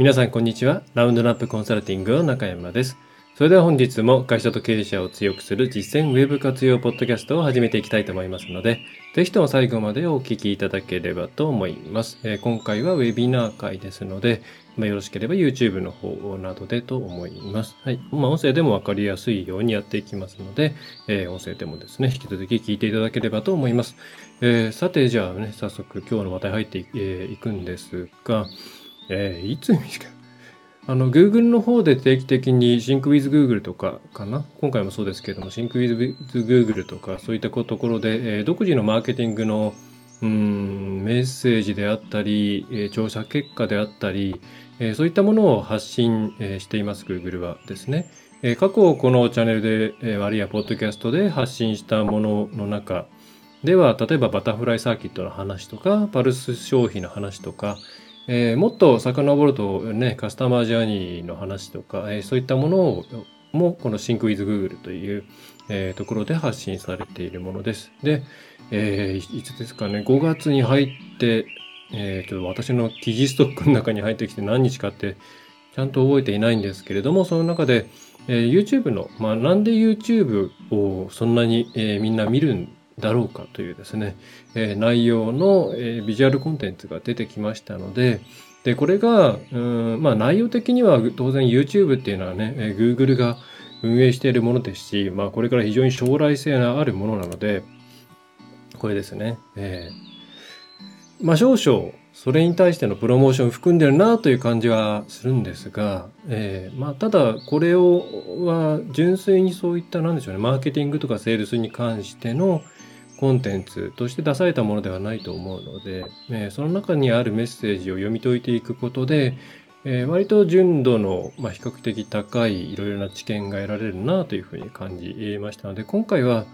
皆さんこんにちは。ラウンドナップコンサルティングの中山です。それでは本日も会社と経営者を強くする実践ウェブ活用ポッドキャストを始めていきたいと思いますので、ぜひとも最後までお聞きいただければと思います。えー今回はウェビナー会ですので、まあ、よろしければ YouTube の方などでと思います。はい。まあ、音声でもわかりやすいようにやっていきますので、えー音声でもですね、引き続き聞いていただければと思います。えーさて、じゃあね、早速今日の話題入ってい,、えーいくんですが、えーいつ見つけあの、Google の方で定期的に Sync with Google とかかな？今回もそうですけれども、Sync with Google とかそういったところで、えー独自のマーケティングのうんメッセージであったり、えー調査結果であったり、えーそういったものを発信、えーしています、Google はですね。えー過去このチャンネルで、えーあるいはポッドキャストで発信したものの中では、例えばバタフライサーキットの話とか、パルス消費の話とか、えーもっと遡るとね、カスタマージャーニーの話とか、えーそういったものをもこの Sync with Google という、えーところで発信されているものです。で、えーいつですかね、5月に入って、えーちょっと私の記事ストックの中に入ってきて何日かってちゃんと覚えていないんですけれども、その中で、えー YouTube の、まあ、なんで YouTube をそんなに、えーみんな見るんだろうかというですね、えー内容の、えビジュアルコンテンツが出てきましたので、で、これが、うんまあ内容的には当然 YouTube っていうのはね、えー Google が運営しているものですし、まあこれから非常に将来性のあるものなので、これですね、えーまあ少々それに対してのプロモーションを含んでるなという感じはするんですが、えーまあただこれをは純粋にそういったなんでしょうね、マーケティングとかセールスに関してのコンテンツとして出されたものではないと思うので、えーその中にあるメッセージを読み解いていくことで、えー割と純度の、まあ、比較的高いいろいろな知見が得られるなというふうに感じましたので、今回は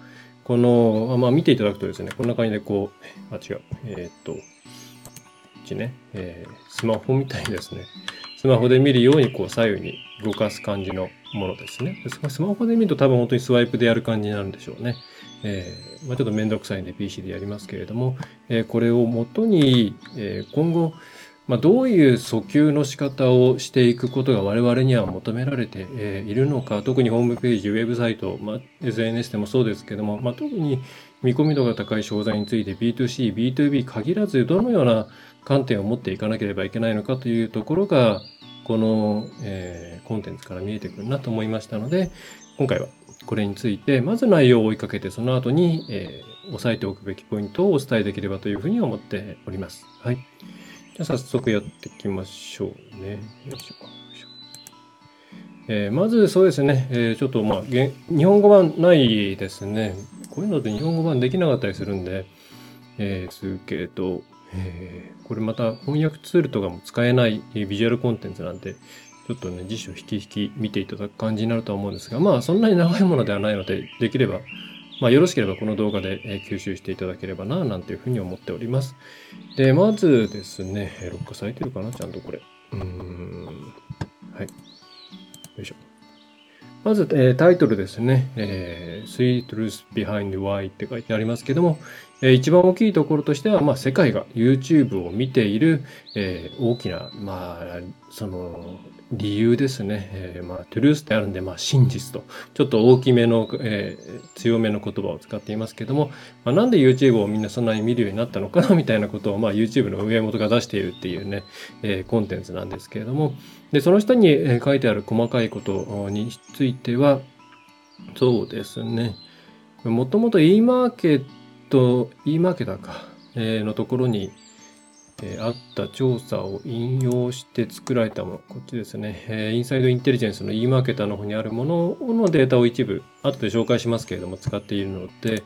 この、まあ、見ていただくとですね、こんな感じでこう、あ、違う、えーっと、こっちね、えースマホみたいにですね、スマホで見るようにこう左右に動かす感じのものですね。スマホで見ると多分本当にスワイプでやる感じになるんでしょうね。えーまあ、ちょっとめんどくさいんで PC でやりますけれども、えーこれをもとに、えー今後、まあ、どういう訴求の仕方をしていくことが我々には求められてえーいるのか、特にホームページ、ウェブサイト、まあ、SNS でもそうですけども、まあ、特に見込み度が高い商材について B2C、B2B 限らずどのような観点を持っていかなければいけないのかというところが、この、えーコンテンツから見えてくるなと思いましたので、今回はこれについて、まず内容を追いかけて、その後に、えー押さえておくべきポイントをお伝えできればというふうに思っております。はい。じゃあ早速やっていきましょうね。よいしょ。しょえーまずそうですね、えーちょっとまあ、日本語版ないですね。こういうので日本語版できなかったりするんで、えー、すけど、えーこれまた翻訳ツールとかも使えないビジュアルコンテンツなんで、ちょっとね、辞書引き引き見ていただく感じになるとは思うんですが、まあそんなに長いものではないので、できれば、まあよろしければこの動画でえ吸収していただければな、なんていうふうに思っております。で、まずですね、えー録画されてるかなちゃんとこれ。うーん。はい。よいしょ。まず、えータイトルですね。えー、Three Truths Behind Why って書いてありますけども、えー一番大きいところとしては、まあ、世界が YouTube を見ている、えー大きな、まあ、その、理由ですね。えーまあ、トゥルースってあるんで、まあ、真実と、ちょっと大きめの、えー強めの言葉を使っていますけども、まあ、なんで YouTube をみんなそんなに見るようになったのかなみたいなことを、まあ、YouTube の運営元が出しているっていうね、えーコンテンツなんですけれども、で、その下に書いてある細かいことについては、そうですね。もともと e マーケット、e マーケターか、えーのところに、えーあった調査を引用して作られたもの、こっちですね、えーインサイドインテリジェンスの e マーケターの方にあるもののデータを一部、後で紹介しますけれども、使っているので、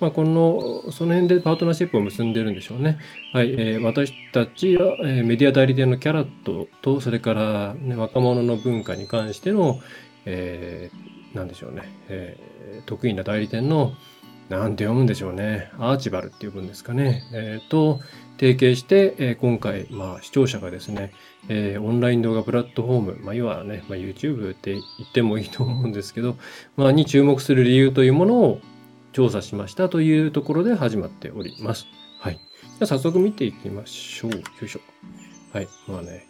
まあ、この、その辺でパートナーシップを結んでるんでしょうね。はい、えー私たちは、えメディア代理店のキャラットと、それから、ね、若者の文化に関しての、えーなんでしょうね、え得意な代理店の、なんて読むんでしょうね、アーチバルっていう分ですかね、えーと、提携して、え今回、まあ、視聴者がですね、えーオンライン動画プラットフォーム、まあ、要はね、まあ、YouTube って言ってもいいと思うんですけど、まあ、に注目する理由というものを調査しましたというところで始まっております。はい。じゃ早速見ていきましょう。よいしょ。はい。まあね、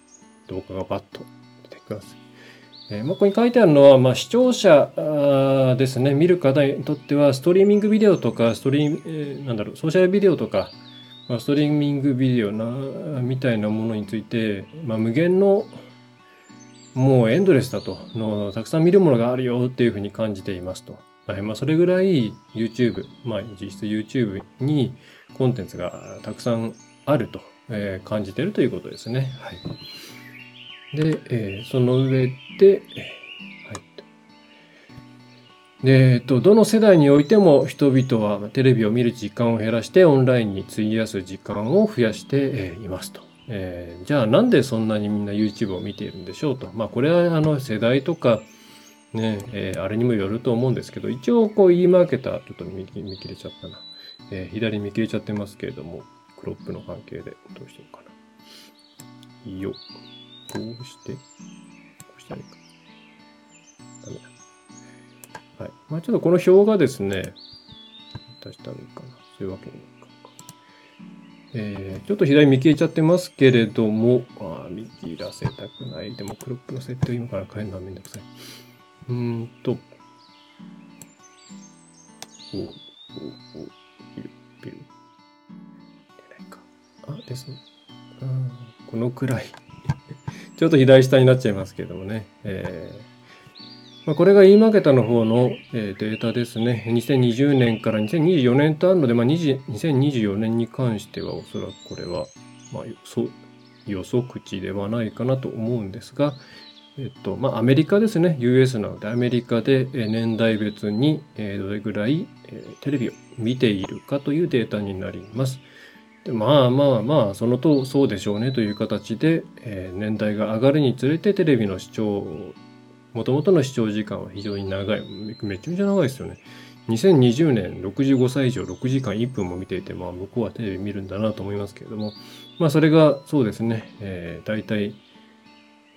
動画がバッと出てきます。えー、まあ、ここに書いてあるのは、まあ、視聴者ですね、見る方にとっては、ストリーミングビデオとか、ストリーム、えー、なんだろう、ソーシャルビデオとか、まあ、ストリーミングビデオな、みたいなものについて、まあ、無限の、もうエンドレスだとの、たくさん見るものがあるよっていうふうに感じていますと。はい。まあ、それぐらい YouTube、まあ、実質 YouTube にコンテンツがたくさんあると、えー、感じてるということですね。はい。で、えー、その上で、で、えっと、どの世代においても人々はテレビを見る時間を減らしてオンラインに費やす時間を増やしていますと。えー、じゃあなんでそんなにみんな YouTube を見ているんでしょうと。まあこれはあの世代とかね、えー、あれにもよると思うんですけど、一応こう E マーケター、ちょっと見切れちゃったな。えー、左見切れちゃってますけれども、クロップの関係でどうしようかな。いいよ。こうして、こうしたらいいか。はい。まあちょっとこの表がですね、出したらいいかな。そういうわけにいかんか。えー、ちょっと左見切れちゃってますけれども、あ見切らせたくない。でもクロップの設定を今から変えるのはめんどくさい。うーんと、おおおピル、ピル。出ないか。あ、ですね。このくらいちょっと左下になっちゃいますけどもね。えーまあ、これが e マーケタの方の、え、データですね。2020年から2024年とあるので、まあ、2024年に関してはおそらくこれは、まあ、予測値ではないかなと思うんですが、えっと、まあ、アメリカですね。US なので、アメリカで年代別にどれぐらいテレビを見ているかというデータになります。でまあまあまあ、そのと、そうでしょうねという形で、え、年代が上がるにつれてテレビの視聴、もともとの視聴時間は非常に長い。めちゃめちゃ長いですよね。2020年65歳以上6時間1分も見ていて、まあ向こうはテレビ見るんだなと思いますけれども、まあそれがそうですね、えー、大体、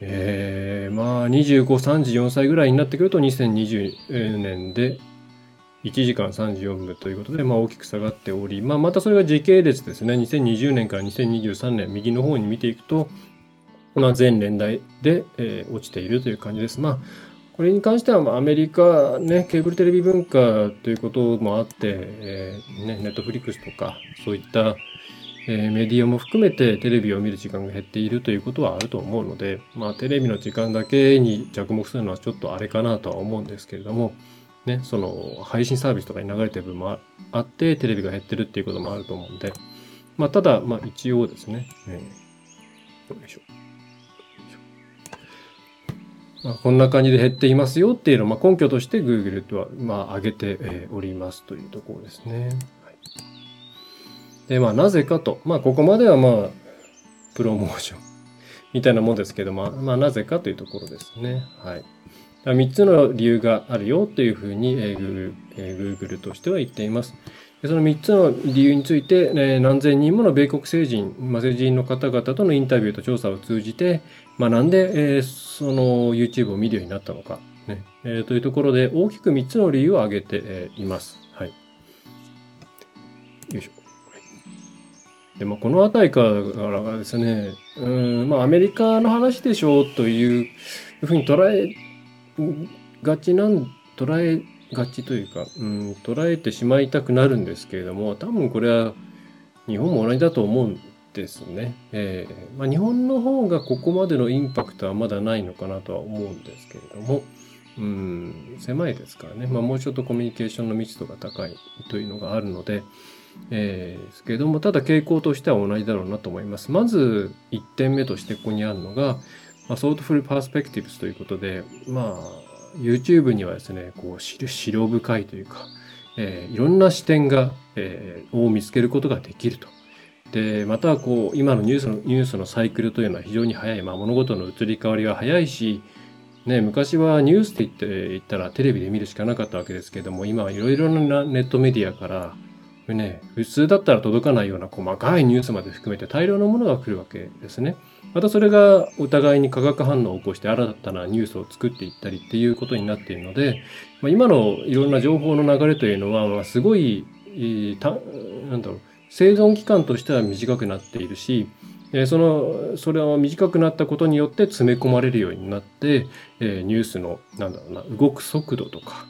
えー、まあ25、34歳ぐらいになってくると2020年で1時間34分ということで、まあ、大きく下がっており、まあ、またそれが時系列ですね。2020年から2023年、右の方に見ていくと、まあ、全年代で、えー、落ちているという感じです。まあ、これに関しては、まあ、アメリカ、ね、ケーブルテレビ文化ということもあって、えー、ね、ネットフリックスとか、そういった、えー、メディアも含めてテレビを見る時間が減っているということはあると思うので、まあ、テレビの時間だけに着目するのはちょっとあれかなとは思うんですけれども、ね、その配信サービスとかに流れてる部分もあって、テレビが減ってるっていうこともあると思うんで、まあ、ただ、まあ、一応ですね、えー、よいしょ。まあ、こんな感じで減っていますよっていうのを、まあ、根拠として Google とは、まあ、挙げて、おりますというところですね。はい、で、まあ、なぜかと。まあ、ここまでは、まあ、プロモーション みたいなもんですけど、まあ、まあ、なぜかというところですね。はい。3つの理由があるよというふうに Google, Google としては言っています。その3つの理由について、何千人もの米国成人、まあ、成人の方々とのインタビューと調査を通じて、まあ、なんで、えー、その YouTube を見るようになったのか、ねえー、というところで大きく3つの理由を挙げて、え、います。はい。よいしょ。でもこの辺りからがですね、うんまあ、アメリカの話でしょうというふうに捉えがちなん捉えがちというか、うん、捉えてしまいたくなるんですけれども多分これは日本も同じだと思うんですね。えーまあ、日本の方がここまでのインパクトはまだないのかなとは思うんですけれども、うん、狭いですからね、まあ、もうちょっとコミュニケーションの密度が高いというのがあるので、えー、ですけれどもただ傾向としては同じだろうなと思います。まず1点目としてここにあるのが、まあ、ソートフルパースペクティブスということで、まあ、YouTube にはですね、こう、思慮深いというか、えー、いろんな視点が、えー、を見つけることができると。で、または、こう、今のニュースの、ニュースのサイクルというのは非常に早い。まあ、物事の移り変わりが早いし、ね、昔はニュースって言って言ったらテレビで見るしかなかったわけですけども、今はいろいろなネットメディアから、ね、普通だったら届かないような細かいニュースまで含めて大量のものが来るわけですね。またそれがお互いに化学反応を起こして新たなニュースを作っていったりっていうことになっているので、まあ、今のいろんな情報の流れというのは、まあ、すごい、たなんだろう、生存期間としては短くなっているし、えその、それを短くなったことによって詰め込まれるようになって、えニュースの、なんだろうな、動く速度とか、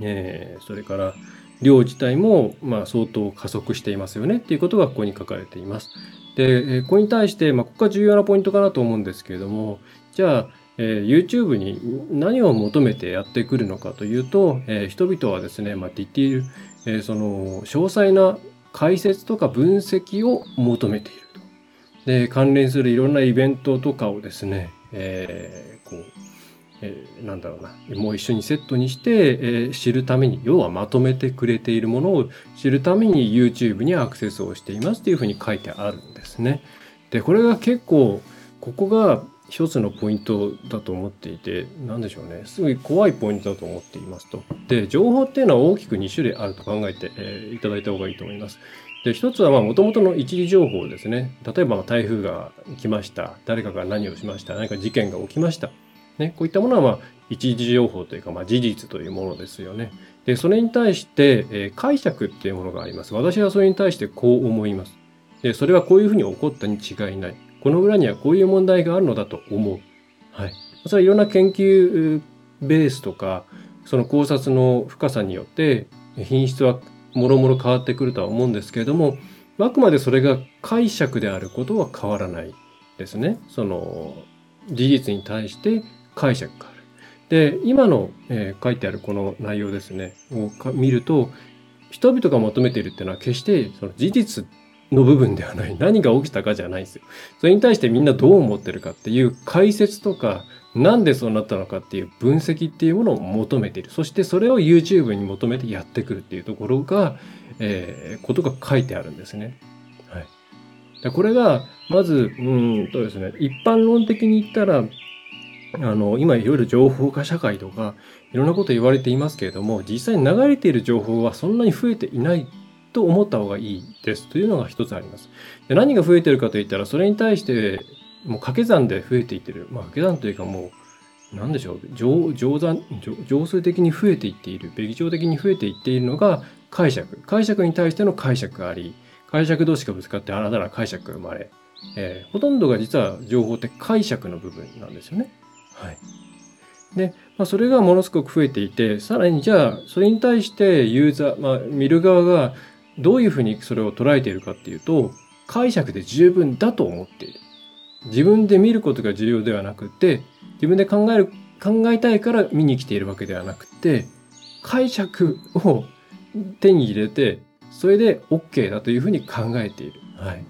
えそれから、量自体も、まあ、相当加速していますよねっていうことがここに書かれています。で、ここに対して、まあ、ここが重要なポイントかなと思うんですけれども、じゃあ、えー、YouTube に何を求めてやってくるのかというと、えー、人々はですね、まあ、ディティール、えー、その詳細な解説とか分析を求めていると。で、関連するいろんなイベントとかをですね、えー、こう、えー、なんだろうな、もう一緒にセットにして、えー、知るために、要はまとめてくれているものを知るために YouTube にアクセスをしていますっていうふうに書いてあるんですね。で、これが結構、ここが一つのポイントだと思っていて、何でしょうね。すごい怖いポイントだと思っていますと。で、情報っていうのは大きく2種類あると考えて、えー、いただいた方がいいと思います。で、一つはまあ元々の一時情報ですね。例えば台風が来ました。誰かが何をしました。何か事件が起きました。ね、こういったものはまあ一時情報というかまあ事実というものですよね。で、それに対して、えー、解釈っていうものがあります。私はそれに対してこう思います。で、それはこういうふうに起こったに違いない。この裏にはこういう問題があるのだと思う。はい。それはいろんな研究ベースとか、その考察の深さによって品質はもろもろ変わってくるとは思うんですけれども、あくまでそれが解釈であることは変わらないですね。その事実に対して解釈がある。で、今の、えー、書いてあるこの内容ですね、を見ると、人々が求めているっていうのは決してその事実の部分ではない。何が起きたかじゃないですよ。それに対してみんなどう思ってるかっていう解説とか、なんでそうなったのかっていう分析っていうものを求めている。そしてそれを YouTube に求めてやってくるっていうところが、えー、ことが書いてあるんですね。はい。でこれが、まず、うんとですね、一般論的に言ったら、あの、今いろいろ情報化社会とか、いろんなこと言われていますけれども、実際に流れている情報はそんなに増えていないと思った方がいいですというのが一つあります。で何が増えてるかといったら、それに対して、もう掛け算で増えていってる。まあ、掛け算というかもう、なんでしょう、乗乗算乗数的に増えていっている、べき上的に増えていっているのが解釈。解釈に対しての解釈があり、解釈同士がぶつかって新たな解釈が生まれ、えー、ほとんどが実は情報って解釈の部分なんですよね。はい。で、まあ、それがものすごく増えていて、さらにじゃあ、それに対してユーザー、まあ、見る側がどういうふうにそれを捉えているかっていうと、解釈で十分だと思っている。自分で見ることが重要ではなくて、自分で考える、考えたいから見に来ているわけではなくて、解釈を手に入れて、それで OK だというふうに考えている。はい。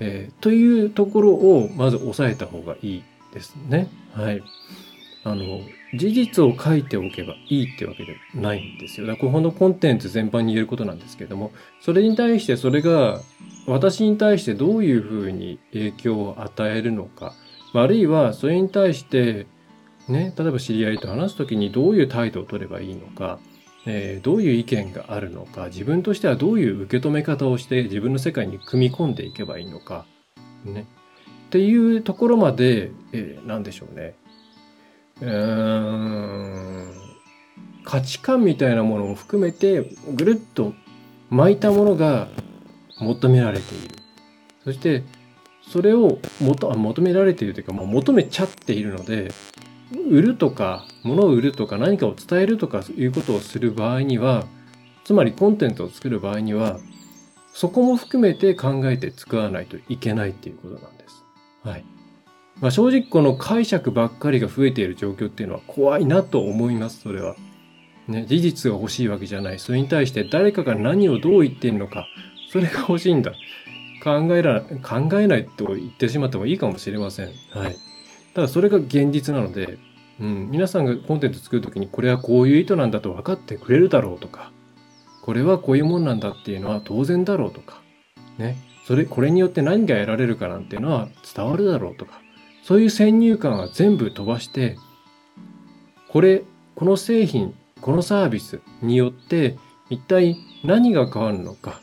えー、というところをまず押さえた方がいいですね。はい。あの、事実を書いておけばいいってわけではないんですよ。だからこのコンテンツ全般に言えることなんですけれども、それに対してそれが私に対してどういうふうに影響を与えるのか、あるいはそれに対してね、例えば知り合いと話すときにどういう態度を取ればいいのか、えー、どういう意見があるのか、自分としてはどういう受け止め方をして自分の世界に組み込んでいけばいいのか、ね。っていうところまで、えー、なんでしょうね。価値観みたいなものも含めてぐるっと巻いたものが求められている。そしてそれを求求められているというか、まあ、求めちゃっているので売るとか物を売るとか何かを伝えるとかいうことをする場合にはつまりコンテンツを作る場合にはそこも含めて考えて使わないといけないっていうことなんです。はい。まあ、正直この解釈ばっかりが増えている状況っていうのは怖いなと思います、それは。ね、事実が欲しいわけじゃない。それに対して誰かが何をどう言ってんのか、それが欲しいんだ。考えら、考えないと言ってしまってもいいかもしれません。はい。ただそれが現実なので、うん、皆さんがコンテンツ作るときにこれはこういう意図なんだと分かってくれるだろうとか、これはこういうもんなんだっていうのは当然だろうとか、ね、それ、これによって何が得られるかなんていうのは伝わるだろうとか、そういう先入観は全部飛ばして、これ、この製品、このサービスによって一体何が変わるのか、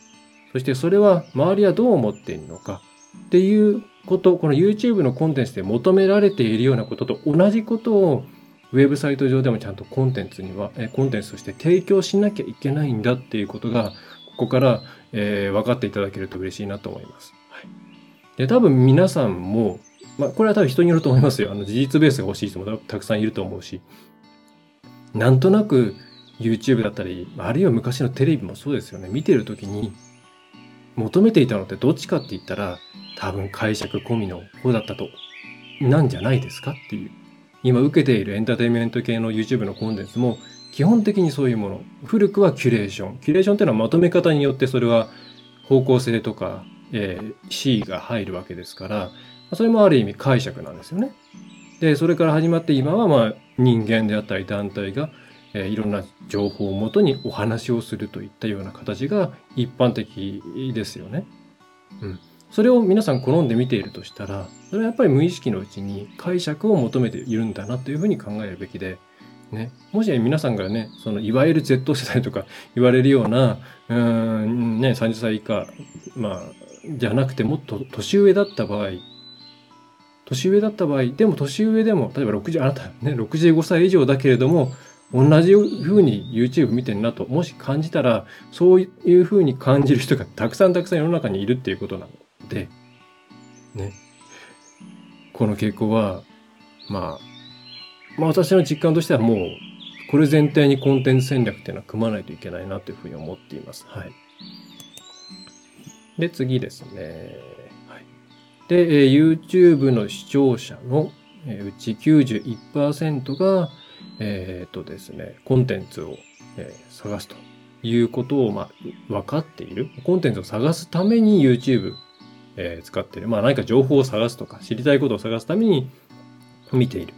そしてそれは周りはどう思っているのかっていうこと、この YouTube のコンテンツで求められているようなことと同じことをウェブサイト上でもちゃんとコンテンツには、コンテンツとして提供しなきゃいけないんだっていうことが、ここから、えー、分かっていただけると嬉しいなと思います。はい、で、多分皆さんも、まあ、これは多分人によると思いますよ。あの、事実ベースが欲しい人もたくさんいると思うし、なんとなく YouTube だったり、あるいは昔のテレビもそうですよね。見てるときに、求めていたのってどっちかって言ったら、多分解釈込みの方だったと、なんじゃないですかっていう。今受けているエンターテインメント系の YouTube のコンテンツも、基本的にそういうもの。古くはキュレーション。キュレーションっていうのはまとめ方によってそれは方向性とか、えー、C が入るわけですから、それもある意味解釈なんですよね。で、それから始まって今はまあ人間であったり団体が、えー、いろんな情報をもとにお話をするといったような形が一般的ですよね。うん。それを皆さん好んで見ているとしたら、それはやっぱり無意識のうちに解釈を求めているんだなというふうに考えるべきで、ね、もし皆さんがね、そのいわゆる Z 世代とか言われるような、うん、ね、30歳以下、まあ、じゃなくてもっと年上だった場合、年上だった場合、でも年上でも、例えば60、あなたね、65歳以上だけれども、同じふうに YouTube 見てるなと、もし感じたら、そういうふうに感じる人がたくさんたくさん世の中にいるっていうことなので、ね。この傾向は、まあ、まあ私の実感としてはもう、これ前提にコンテンツ戦略っていうのは組まないといけないなというふうに思っています。はい。で、次ですね。で、え、YouTube の視聴者の、うち91%が、えっ、とですね、コンテンツを、え、探すということを、まあ、分かっている。コンテンツを探すために YouTube、えー、使っている。まあ、何か情報を探すとか、知りたいことを探すために見ている。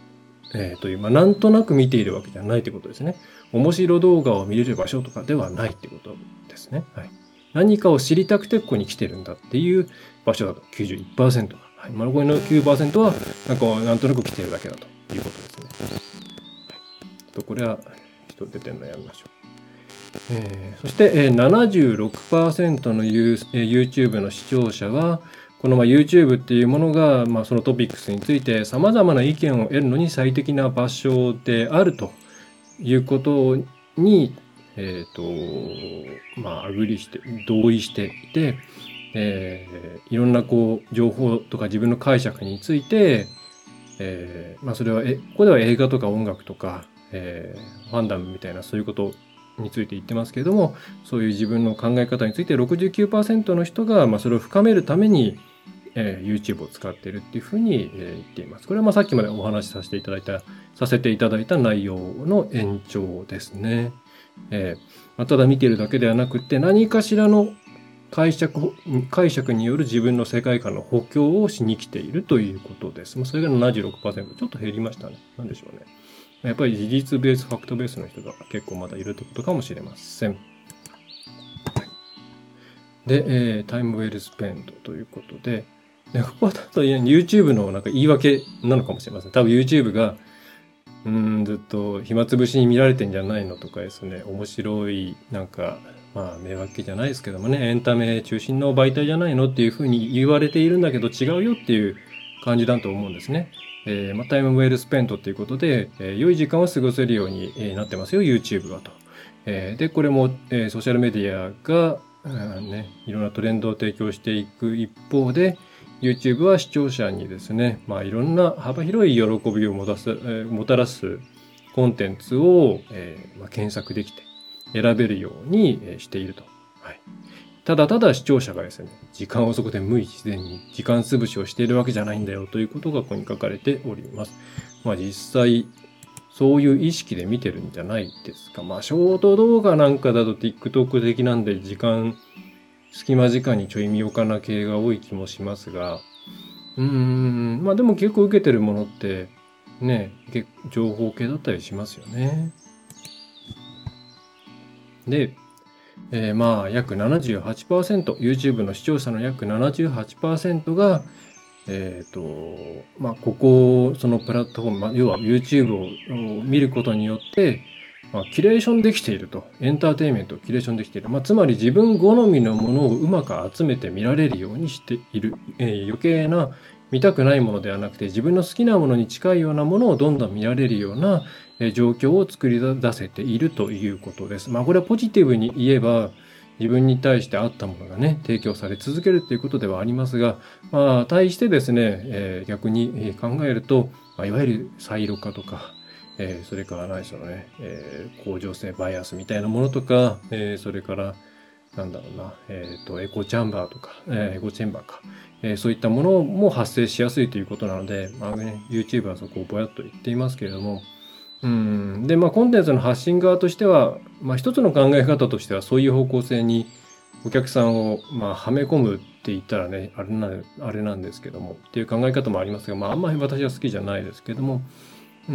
えー、という、まあ、なんとなく見ているわけじゃないということですね。面白動画を見れる場所とかではないってことですね。はい。何かを知りたくてここに来てるんだっていう場所だと91%はい。まあ、残りの9%は、なんか、なんとなく来てるだけだということですね。はい。と、これは、人出てるのやめましょう。えー、そして、えー、76%の、ユーえー、YouTube の視聴者は、このまあ YouTube っていうものが、まあ、そのトピックスについて様々な意見を得るのに最適な場所であるということに、えっ、ー、と、まあ、アグリして、同意していて、えー、いろんなこう、情報とか自分の解釈について、えー、まあ、それは、え、ここでは映画とか音楽とか、えー、ファンダムみたいなそういうことについて言ってますけれども、そういう自分の考え方について69%の人が、まあ、それを深めるために、えー、YouTube を使っているっていうふうに、えー、言っています。これはまあさっきまでお話しさせていただいた、させていただいた内容の延長ですね。えーまあ、ただ見てるだけではなくて、何かしらの解釈、解釈による自分の世界観の補強をしに来ているということです。まあ、それが76%。ちょっと減りましたね。なんでしょうね。やっぱり事実ベース、ファクトベースの人が結構まだいるってことかもしれません。で、えー、タイムウェルスペンドということで、で、ここはと YouTube のなんか言い訳なのかもしれません。多分 YouTube が、うん、ずっと暇つぶしに見られてんじゃないのとかですね、面白い、なんか、まあ、迷惑じゃないですけどもね、エンタメ中心の媒体じゃないのっていうふうに言われているんだけど違うよっていう感じだと思うんですね。えー、まあ、タイムウェルスペントっていうことで、えー、良い時間を過ごせるようになってますよ、YouTube はと。えー、で、これも、え、ソーシャルメディアが、うん、ね、いろんなトレンドを提供していく一方で、YouTube は視聴者にですね、まあ、いろんな幅広い喜びをもたす、え、もたらすコンテンツを、えまあ、検索できて選べるようにしていると。はい、ただただ視聴者がですね、時間をそこで無意自然に時間潰しをしているわけじゃないんだよということがここに書かれております。まあ実際、そういう意識で見てるんじゃないですか。まあショート動画なんかだと TikTok 的なんで時間隙間時間にちょい見ようかな系が多い気もしますが、うーん、まあでも結構受けてるものって、ね、情報系だったりしますよね。で、えー、まあ約78%、YouTube の視聴者の約78%が、えっ、ー、と、まあここ、そのプラットフォーム、まあ、要は YouTube を見ることによって、まあ、キュレーションできていると。エンターテインメントをキュレーションできている。まあ、つまり自分好みのものをうまく集めて見られるようにしている。えー、余計な見たくないものではなくて自分の好きなものに近いようなものをどんどん見られるような、状況を作り出せているということです。まあこれはポジティブに言えば自分に対して合ったものがね、提供され続けるということではありますが、まあ、対してですね、えー、逆に考えると、まあ、いわゆるサイロ化とか、えー、それから何でしょうね、えー、向上性バイアスみたいなものとか、えー、それから、なんだろうな、えっ、ー、と、エコチャンバーとか、えー、エコチェンバーか、えー、そういったものも発生しやすいということなので、まあね、YouTube はそこをぼやっと言っていますけれども、うん。で、まあ、コンテンツの発信側としては、まあ、一つの考え方としては、そういう方向性にお客さんを、まあ、はめ込むって言ったらね、あれな、あれなんですけども、っていう考え方もありますが、まあ、あんまり私は好きじゃないですけども、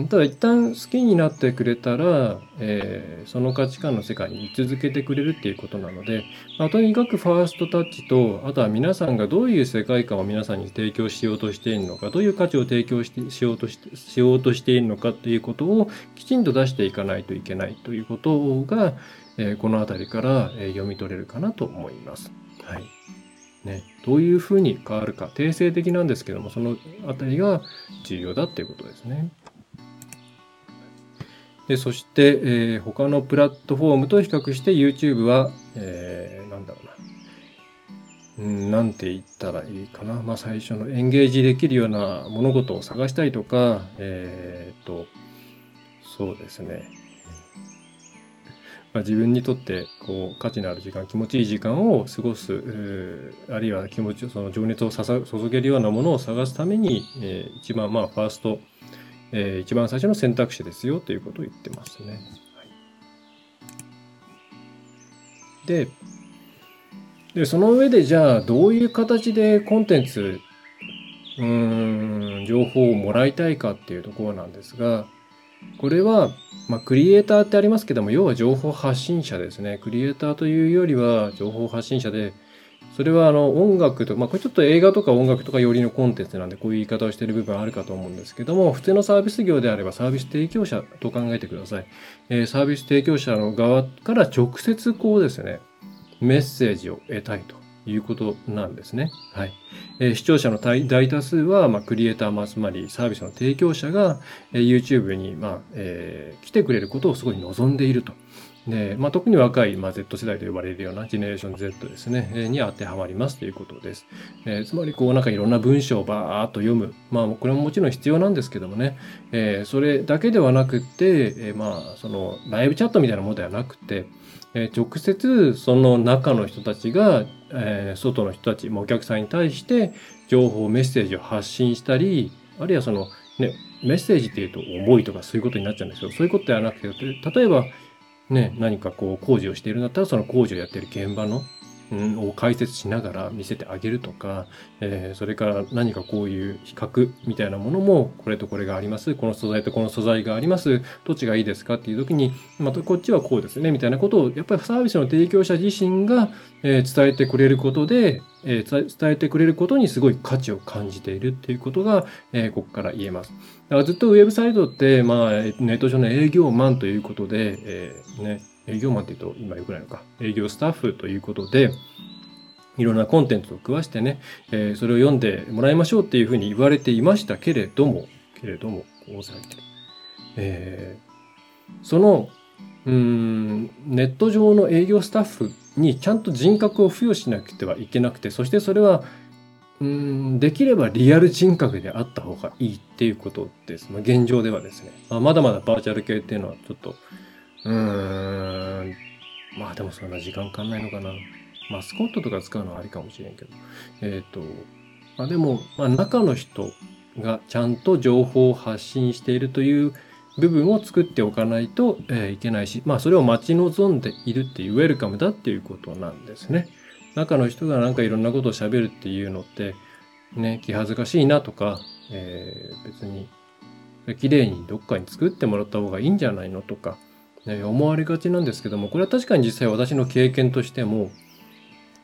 ただ一旦好きになってくれたら、えー、その価値観の世界に居続けてくれるっていうことなので、まあ、とにかくファーストタッチと、あとは皆さんがどういう世界観を皆さんに提供しようとしているのか、どういう価値を提供してしようとしてしようとしているのかっていうことをきちんと出していかないといけないということが、えー、この辺りから、え読み取れるかなと思います。はい。ね、どういうふうに変わるか、定性的なんですけども、その辺りが重要だっていうことですね。でそして、えー、他のプラットフォームと比較して YouTube は、えー、なんだろうな。うん、なんて言ったらいいかな。まあ最初のエンゲージできるような物事を探したいとか、えー、っと、そうですね。まあ、自分にとってこう価値のある時間気持ちいい時間を過ごすあるいは気持ちその情熱を注げるようなものを探すために、えー、一番まあファーストえー、一番最初の選択肢ですよということを言ってますね。はい、でで、その上でじゃあどういう形でコンテンツ、うん、情報をもらいたいかっていうところなんですが、これは、まあ、クリエイターってありますけども、要は情報発信者ですね。クリエイターというよりは情報発信者で、それはあの音楽と、まあ、これちょっと映画とか音楽とかよりのコンテンツなんで、こういう言い方をしている部分あるかと思うんですけども、普通のサービス業であればサービス提供者と考えてください。えー、サービス提供者の側から直接こうですね、メッセージを得たいということなんですね。はい。えー、視聴者の大多数は、まあ、クリエイター、ま、つまりサービスの提供者が、えー、YouTube に、まあえー、来てくれることをすごい望んでいると。で、まあ、特に若い、まあ、Z 世代と呼ばれるようなジェネレーション Z ですね、えー、に当てはまりますということです。えー、つまり、こう、なんかいろんな文章をバーっと読む。まあ、これももちろん必要なんですけどもね、えー、それだけではなくて、えー、まあ、その、ライブチャットみたいなものではなくて、えー、直接その中の人たちが、えー、外の人たち、お客さんに対して情報、メッセージを発信したり、あるいはその、ね、メッセージっていうと思いとかそういうことになっちゃうんですけど、そういうことではなくて、例えば、ね、何かこう工事をしているんだったらその工事をやっている現場の、を解説しながら見せてあげるとか、えー、それから何かこういう比較みたいなものもこれとこれがありますこの素材とこの素材がありますどっちがいいですかっていう時にまたこっちはこうですねみたいなことをやっぱりサービスの提供者自身が、えー、伝えてくれることで、えー、伝えてくれることにすごい価値を感じているっていうことが、えここから言えます。だからずっとウェブサイトって、まあ、ネット上の営業マンということで、えー、ね、営業マンって言うと今よくないのか、営業スタッフということで、いろんなコンテンツを食わしてね、えー、それを読んでもらいましょうっていうふうに言われていましたけれども、けれども、こうされてる。えー、その、うん、ネット上の営業スタッフにちゃんと人格を付与しなくてはいけなくて、そしてそれはうんできればリアル人格であった方がいいっていうことです。まあ、現状ではですね。まあ、まだまだバーチャル系っていうのはちょっと、うーん、まあでもそんな時間かかんないのかな。マスコットとか使うのはありかもしれんけど。えっ、ー、と、まあでも、まあ中の人がちゃんと情報を発信しているという部分を作っておかないと、えー、いけないし、まあそれを待ち望んでいるっていうウェルカムだっていうことなんですね。中の人がなんかいろんなことを喋るっていうのって、ね、気恥ずかしいなとか、えー、別に、綺麗にどっかに作ってもらった方がいいんじゃないのとか、ね、思われがちなんですけども、これは確かに実際私の経験としても、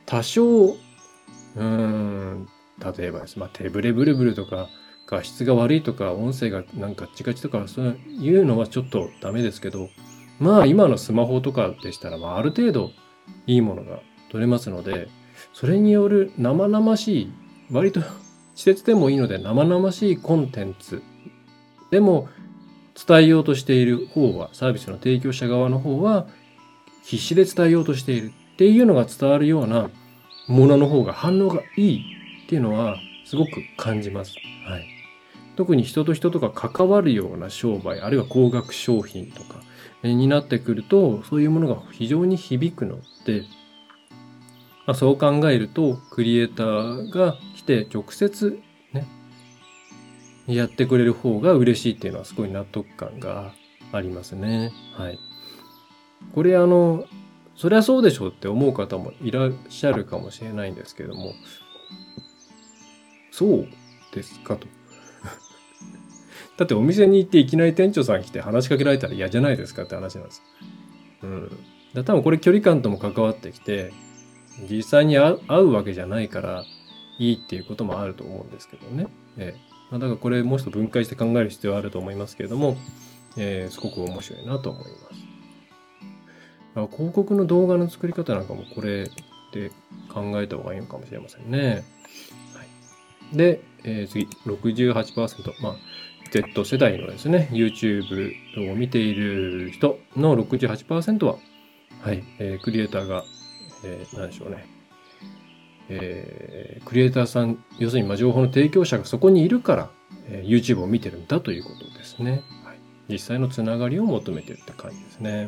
多少、うん、例えばです。まあ、手ブレブルブルとか、画質が悪いとか、音声がなんかチカチとか、そういうのはちょっとダメですけど、まあ今のスマホとかでしたら、まあある程度いいものが取れますので、それによる生々しい、割と施設でもいいので生々しいコンテンツでも伝えようとしている方は、サービスの提供者側の方は必死で伝えようとしている。っていうのが伝わるようなものの方が反応がいいっていうのはすごく感じます。はい。特に人と人とか関わるような商売、あるいは高額商品とかになってくると、そういうものが非常に響くので、まあ、そう考えると、クリエイターが来て直接、やってくれる方が嬉しいっていうのはすごい納得感がありますね。はい。これあの、そりゃそうでしょうって思う方もいらっしゃるかもしれないんですけども、そうですかと。だってお店に行っていきなり店長さん来て話しかけられたら嫌じゃないですかって話なんです。うん。だ多分これ距離感とも関わってきて、実際に会うわけじゃないからいいっていうこともあると思うんですけどね。ええ。まあ、だからこれもうちょっと分解して考える必要はあると思いますけれども、えー、すごく面白いなと思います。広告の動画の作り方なんかもこれで考えた方がいいのかもしれませんね。はい、で、えー、次、68%。まあ、Z 世代のですね、YouTube を見ている人の68%は、はい、えー、クリエイターが、えー、何でしょうね。えー、クリエイターさん、要するにまあ情報の提供者がそこにいるから、えー、YouTube を見てるんだということですね。はい、実際のつながりを求めてるって感じですね。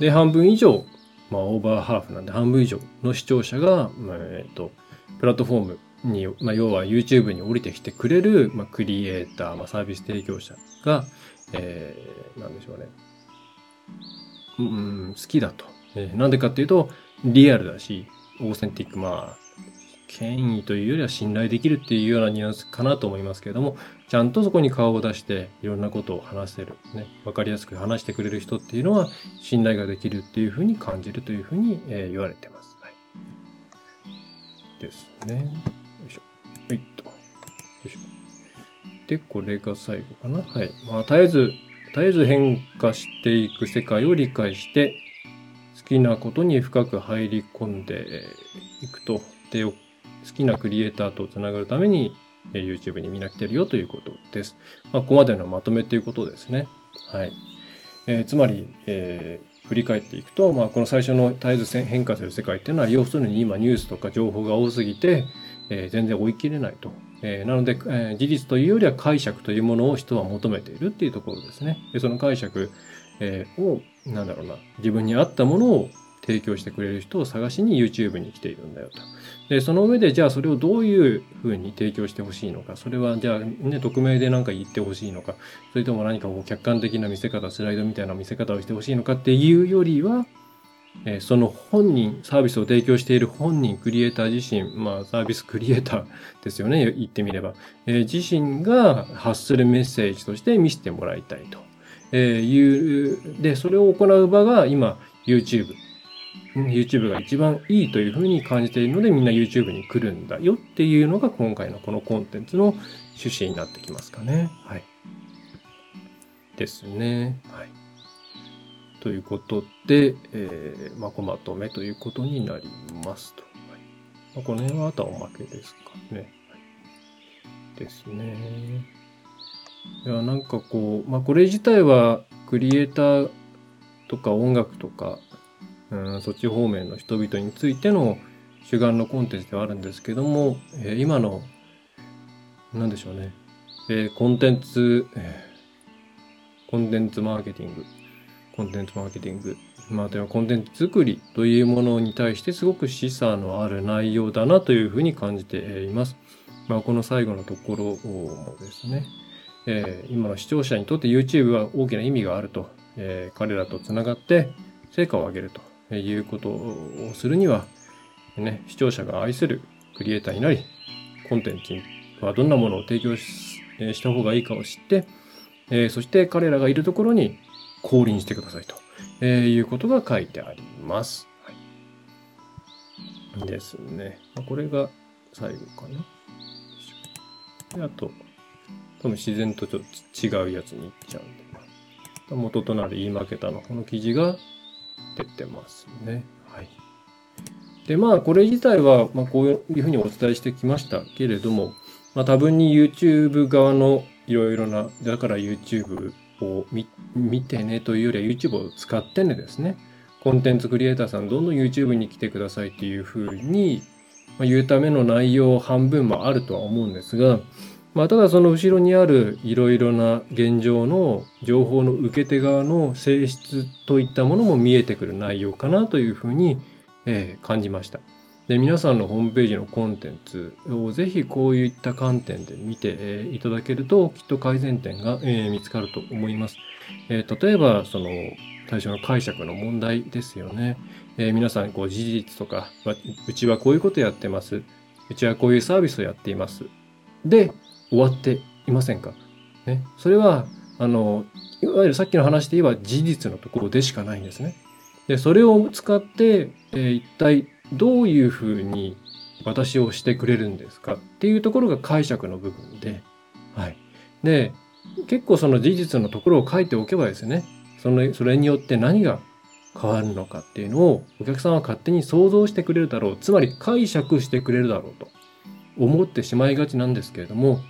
で、半分以上、まあ、オーバーハーフなんで半分以上の視聴者が、まあ、えっ、ー、と、プラットフォームに、まあ、要は YouTube に降りてきてくれる、まあ、クリエイター、まあ、サービス提供者が、えー、なんでしょうね。うん、好きだと。えー、なんでかっていうと、リアルだし、オーセンティック、まあ、権威というよりは信頼できるっていうようなニュアンスかなと思いますけれども、ちゃんとそこに顔を出していろんなことを話せる、ね、わかりやすく話してくれる人っていうのは信頼ができるっていうふうに感じるというふうに、えー、言われてます。はい。ですね。よいしょ。はいと。よいしょ。で、これが最後かな。はい。まあ、絶えず、絶えず変化していく世界を理解して、好きなことに深く入り込んでいくと。で、好きなクリエイターとつながるために YouTube にみんな来てるよということです。まあ、ここまでのまとめということですね。はい。えー、つまり、えー、振り返っていくと、まあ、この最初の絶えず変化する世界っていうのは、要するに今ニュースとか情報が多すぎて、えー、全然追い切れないと。え、なので、え、事実というよりは解釈というものを人は求めているっていうところですね。でその解釈、えー、を、なんだろうな、自分に合ったものを提供してくれる人を探しに YouTube に来ているんだよと。で、その上で、じゃあそれをどういうふうに提供してほしいのか、それはじゃあね、匿名で何か言ってほしいのか、それとも何かこう客観的な見せ方、スライドみたいな見せ方をしてほしいのか。っていうよりは、えその本人、サービスを提供している本人、クリエイター自身、まあサービスクリエイターですよね、言ってみれば、え自身が発するメッセージとして見せてもらいたいと、えいう、で、それを行う場が今 YouTube YouTube が一番いいというふうに感じているのでみんな YouTube に来るんだよっていうのが今回のこのコンテンツの趣旨になってきますかね。はい。ですね。はい。ということで、えー、まあ、まとめということになりますと。はいまあ、この辺はあとはおまけですかね。はい、ですね。いや、なんかこう、まあ、これ自体はクリエイターとか音楽とかうん、そっち方面の人々についての主眼のコンテンツではあるんですけども、えー、今の、なんでしょうね、えー、コンテンツ、コンテンツマーケティング、コンテンツマーケティング、まあ、ではコンテンツ作りというものに対してすごく示唆のある内容だなというふうに感じています。まあ、この最後のところもですね、えー、今の視聴者にとって YouTube は大きな意味があると、えー、彼らとつながって成果を上げるということをするには、ね、視聴者が愛するクリエイターになり、コンテンツはどんなものを提供しえー、した方がいいかを知って、えー、そして彼らがいるところに降臨してくださいと、えー、いうことが書いてあります。はい、ですね。これが最後かな。であと、多分自然とちょっと違うやつに行っちゃうんで。元となる言い負けたのこの記事が出てますね。はい。で、まあ、これ自体は、まあ、こういうふうにお伝えしてきましたけれども、まあ、多分に YouTube 側のいろいろな、だから YouTube を見てねというよりは YouTube を使ってねですね、コンテンツクリエイターさんどんどん YouTube に来てくださいっていうふうに言うための内容半分もあるとは思うんですが、まあ、ただその後ろにあるいろいろな現状の情報の受け手側の性質といったものも見えてくる内容かなというふうに、えー、感じました。で皆さんのホームページのコンテンツをぜひこういった観点で見て、えー、いただけるときっと改善点が、えー、見つかると思います。え例えばその最初の解釈の問題ですよね。え皆さんこう事実とかうちはこういうことやってます。うちはこういうサービスをやっています。で、終わっていませんか？ね、それはあのいわゆるさっきの話で言えば事実のところでしかないんですね。でそれを使って、えー、一体どういうふうに私をしてくれるんですか？っていうところが解釈の部分で、はい。で、結構その事実のところを書いておけばですね、そのそれによって何が変わるのかっていうのをお客さんは勝手に想像してくれるだろう。つまり解釈してくれるだろうと思ってしまいがちなんですけれども、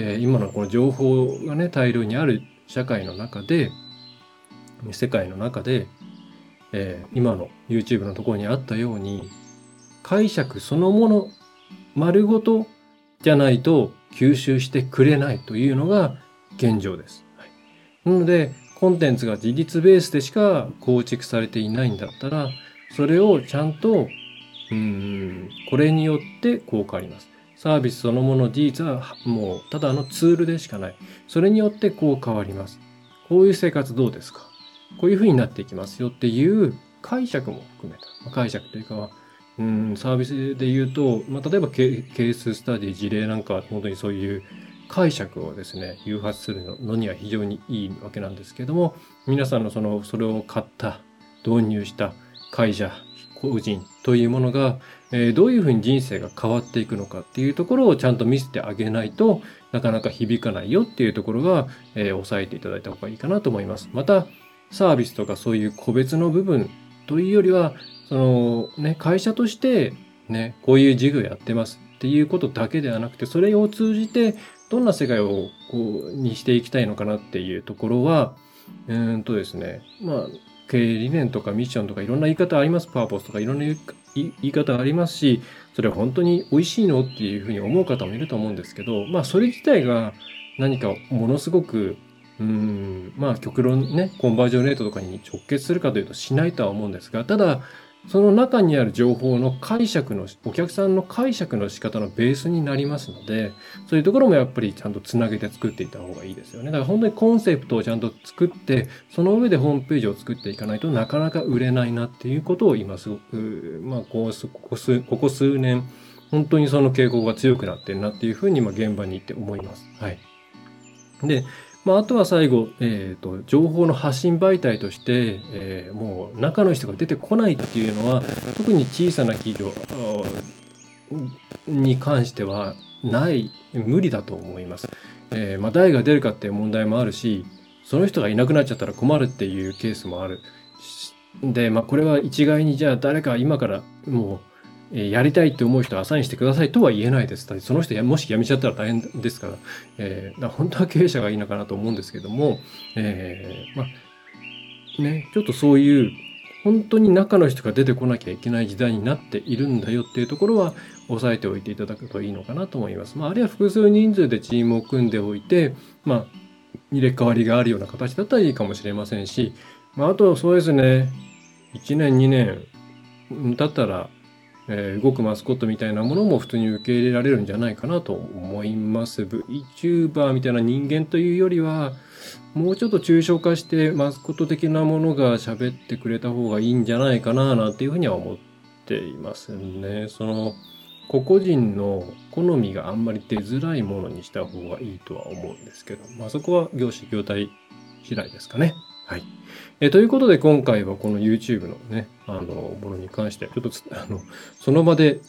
えー、今のこの情報がね大量にある社会の中で世界の中で、えー、今の YouTube のところにあったように解釈そのもの丸ごとじゃないと吸収してくれないというのが現状です。はい、なのでコンテンツが事実ベースでしか構築されていないんだったらそれをちゃんとうんこれによってこう変わります。サービスそのもの事実はもうただのツールでしかない。それによってこう変わります。こういう生活どうですか？こういうふうになっていきますよっていう解釈も含めた。解釈というか、うん、サービスで言うと、まあ、例えばケーススタディ、事例なんかは本当にそういう解釈をですね、誘発するのには非常にいいわけなんですけども、皆さんのその、それを買った、導入した会社、個人というものが、えー、どういうふうに人生が変わっていくのかっていうところをちゃんと見せてあげないとなかなか響かないよっていうところが、えー、押さえていただいた方がいいかなと思います。またサービスとかそういう個別の部分というよりはそのね会社としてねこういう事業やってますっていうことだけではなくてそれを通じてどんな世界をこうにしていきたいのかなっていうところはうんとですねまあ経営理念とかミッションとかいろんな言い方あります。パーポスとかいろんな言い方ありますし、それは本当に美味しいのっていうふうに思う方もいると思うんですけど、まあそれ自体が何かものすごく、うん、まあ極論ね、コンバージョンレートとかに直結するかというとしないとは思うんですが、ただ、その中にある情報の解釈の、お客さんの解釈の仕方のベースになりますので、そういうところもやっぱりちゃんとつなげて作っていった方がいいですよね。だから本当にコンセプトをちゃんと作って、その上でホームページを作っていかないとなかなか売れないなっていうことを今すごく、まあここ数、ここ数年、本当にその傾向が強くなってるなっていうふうに今現場に行って思います。はい。で、まあ、あとは最後、えーと、情報の発信媒体として、えー、もう中の人が出てこないっていうのは特に小さな企業に関してはない無理だと思います。えー、まあ、誰が出るかっていう問題もあるしその人がいなくなっちゃったら困るっていうケースもある。で、まあ、これは一概にじゃあ誰か今からもうえやりたいって思う人はアサインしてくださいとは言えないです。その人やもし辞めちゃったら大変ですから、えー、本当は経営者がいいのかなと思うんですけども、えー、まあ、ね、ちょっとそういう本当に中の人が出てこなきゃいけない時代になっているんだよっていうところは押さえておいていただくといいのかなと思います。まあ、あるいは複数人数でチームを組んでおいて、まあ、入れ替わりがあるような形だったらいいかもしれませんし、まあ、あとそうですね、1年2年だったらえー、動くマスコットみたいなものも普通に受け入れられるんじゃないかなと思います。VTuber みたいな人間というよりは、もうちょっと抽象化してマスコット的なものが喋ってくれた方がいいんじゃないかななんていうふうには思っていますね。その個々人の好みがあんまり出づらいものにした方がいいとは思うんですけど、まあそこは業種業態次第ですかね。はい。えということで今回はこの YouTube のね、あの、ものに関して、ちょっと あの、その場で、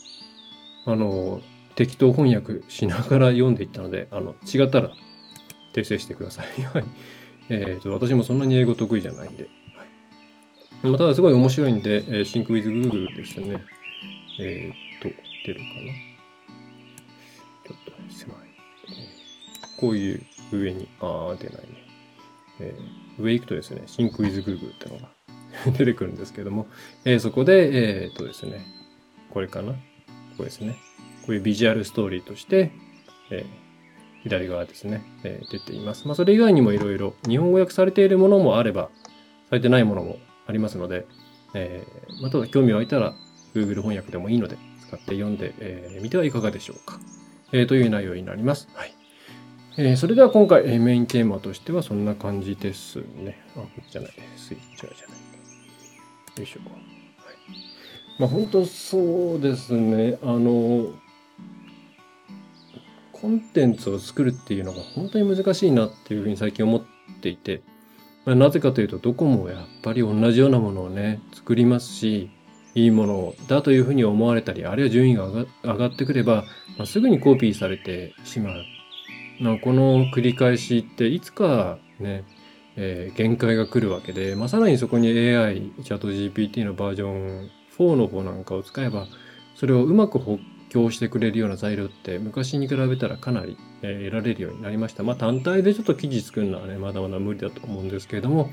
あの、適当翻訳しながら読んでいったので、あの、違ったら訂正してください。はい。えっ、ー、と、私もそんなに英語得意じゃないんで。はい。まあ、ただすごい面白いんで、えー、 Think with Google ですね。えっ、ー、と、出るかな。ちょっと狭い。こういう上に、あー、出ないね。えー、上行くとですね、シンクウィズ Google ってのが 出てくるんですけども、えー、そこで、えー、っとですね、これかな？ここですね。こういうビジュアルストーリーとして、えー、左側ですね、えー、出ています。まあ、それ以外にもいろいろ日本語訳されているものもあれば、されてないものもありますので、えー、ま、ただ興味湧いたら Google 翻訳でもいいので、使って読んでみ、えー、てはいかがでしょうか。えー、という内容になります。はい。えー、それでは今回、え、メインテーマとしてはそんな感じですね。あ、じゃない。スイッチャーじゃない。よいしょ。はい。まあ本当そうですね。あの、コンテンツを作るっていうのが本当に難しいなっていうふうに最近思っていて、まあ、なぜかというとどこもやっぱり同じようなものをね、作りますし、いいものだというふうに思われたり、あるいは順位が上がってくれば、まあ、すぐにコピーされてしまう。まあ、この繰り返しっていつかね、えー、限界が来るわけで、まあ、さらにそこに AI、チャット GPT のバージョン4の方なんかを使えば、それをうまく補強してくれるような材料って昔に比べたらかなり、えー、得られるようになりました。まあ単体でちょっと記事作るのはね、まだまだ無理だと思うんですけれども、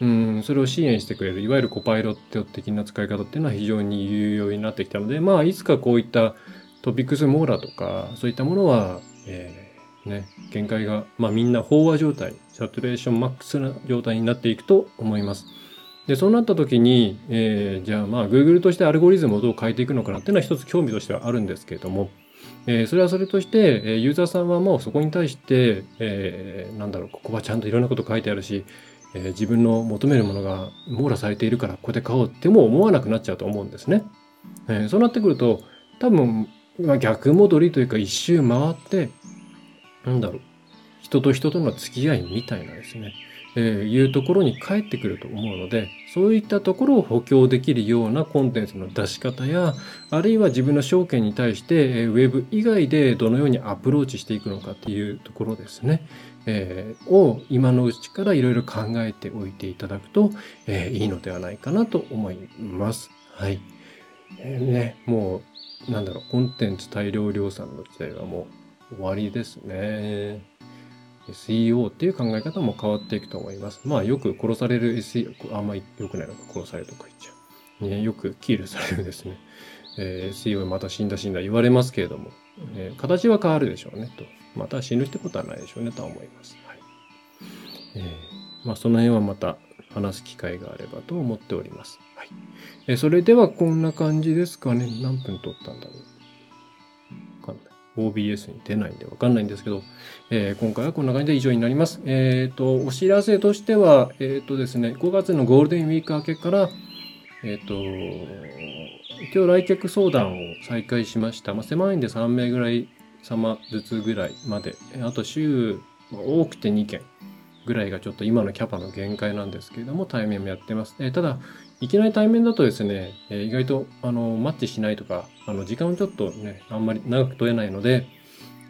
うん、それを支援してくれる、いわゆるコパイロット的な使い方っていうのは非常に有用になってきたので、まあ、いつかこういったトピックスモーラとか、そういったものは、えー、ね、限界が、まあみんな飽和状態、サチュレーションマックスな状態になっていくと思います。で、そうなった時に、えー、じゃあまあ Google としてアルゴリズムをどう変えていくのかなっていうのは一つ興味としてはあるんですけれども、えー、それはそれとして、えユーザーさんはもうそこに対して、えー、なんだろう、ここはちゃんといろんなこと書いてあるし、えー、自分の求めるものが網羅されているからここで買おうっても思わなくなっちゃうと思うんですね。えー、そうなってくると多分、まあ、逆戻りというか一周回ってなんだろう人と人との付き合いみたいなですね、えー、いうところに帰ってくると思うのでそういったところを補強できるようなコンテンツの出し方やあるいは自分の証券に対して、えー、ウェブ以外でどのようにアプローチしていくのかっていうところですね。えー、を今のうちからいろいろ考えておいていただくと、えー、いいのではないかなと思います。はい。えー、ね、もう、なんだろう、コンテンツ大量量産の時代はもう終わりですね。SEO っていう考え方も変わっていくと思います。まあよく殺される SEO、あんまり良くないのか殺されるとか言っちゃう。ね、よくキールされるですね。えー、SEO また死んだ死んだ言われますけれども、えー、形は変わるでしょうねと。また死ぬってことはないでしょうねとは思います。はい。えー、まあその辺はまた話す機会があればと思っております。はい。えー、それではこんな感じですかね。何分撮ったんだろう。OBS に出ないんでわかんないんですけど、えー、今回はこんな感じで以上になります。えっ、ー、と、お知らせとしては、えっ、ー、とですね、5月のゴールデンウィーク明けから、えっ、と、一応来客相談を再開しました。まあ、狭いんで3名ぐらい様ずつぐらいまで。あと週ま、多くて2件ぐらいがちょっと今のキャパの限界なんですけれども、対面もやってます。えただ、いきなり対面だとですね、え意外とあのマッチしないとか、あの時間をちょっとね、あんまり長く取れないので、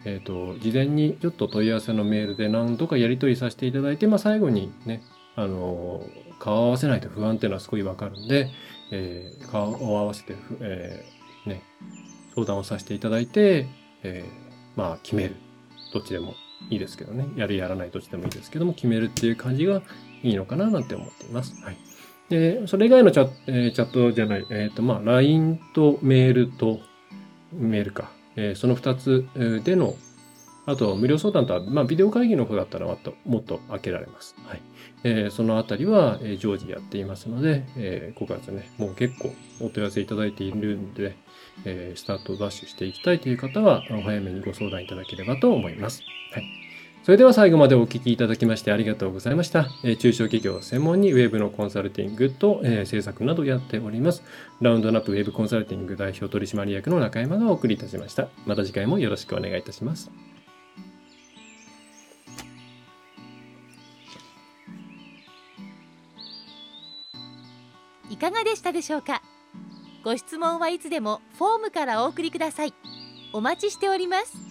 えっ、ー、と、事前にちょっと問い合わせのメールで何度かやり取りさせていただいて、まあ最後にね、あの、顔を合わせないと不安っていうのはすごいわかるんで、えー、顔を合わせて、えー、ね、相談をさせていただいて、えー、まあ決める。どっちでもいいですけどね。やるやらないどっちでもいいですけども、決めるっていう感じがいいのかななんて思っています。はい。で、それ以外のチャ,、えー、チャットじゃない、えっ、ー、と、まあ、LINE とメールと、メールか。えー、その2つでの、あと、無料相談とは、まあ、ビデオ会議の方だったらもっと、もっと開けられます。はい。えー、そのあたりは、えー、常時やっていますので、えー、5月ね、もう結構お問い合わせいただいているんで、えー、スタートダッシュしていきたいという方は、お早めにご相談いただければと思います。はい。それでは最後までお聞きいただきましてありがとうございました。えー、中小企業専門にウェブのコンサルティングと、えー、制作などやっております。ラウンドナップウェブコンサルティング代表取締役の中山がお送りいたしました。また次回もよろしくお願いいたします。いかがでしたでしょうか？ご質問はいつでもフォームからお送りくださいお待ちしております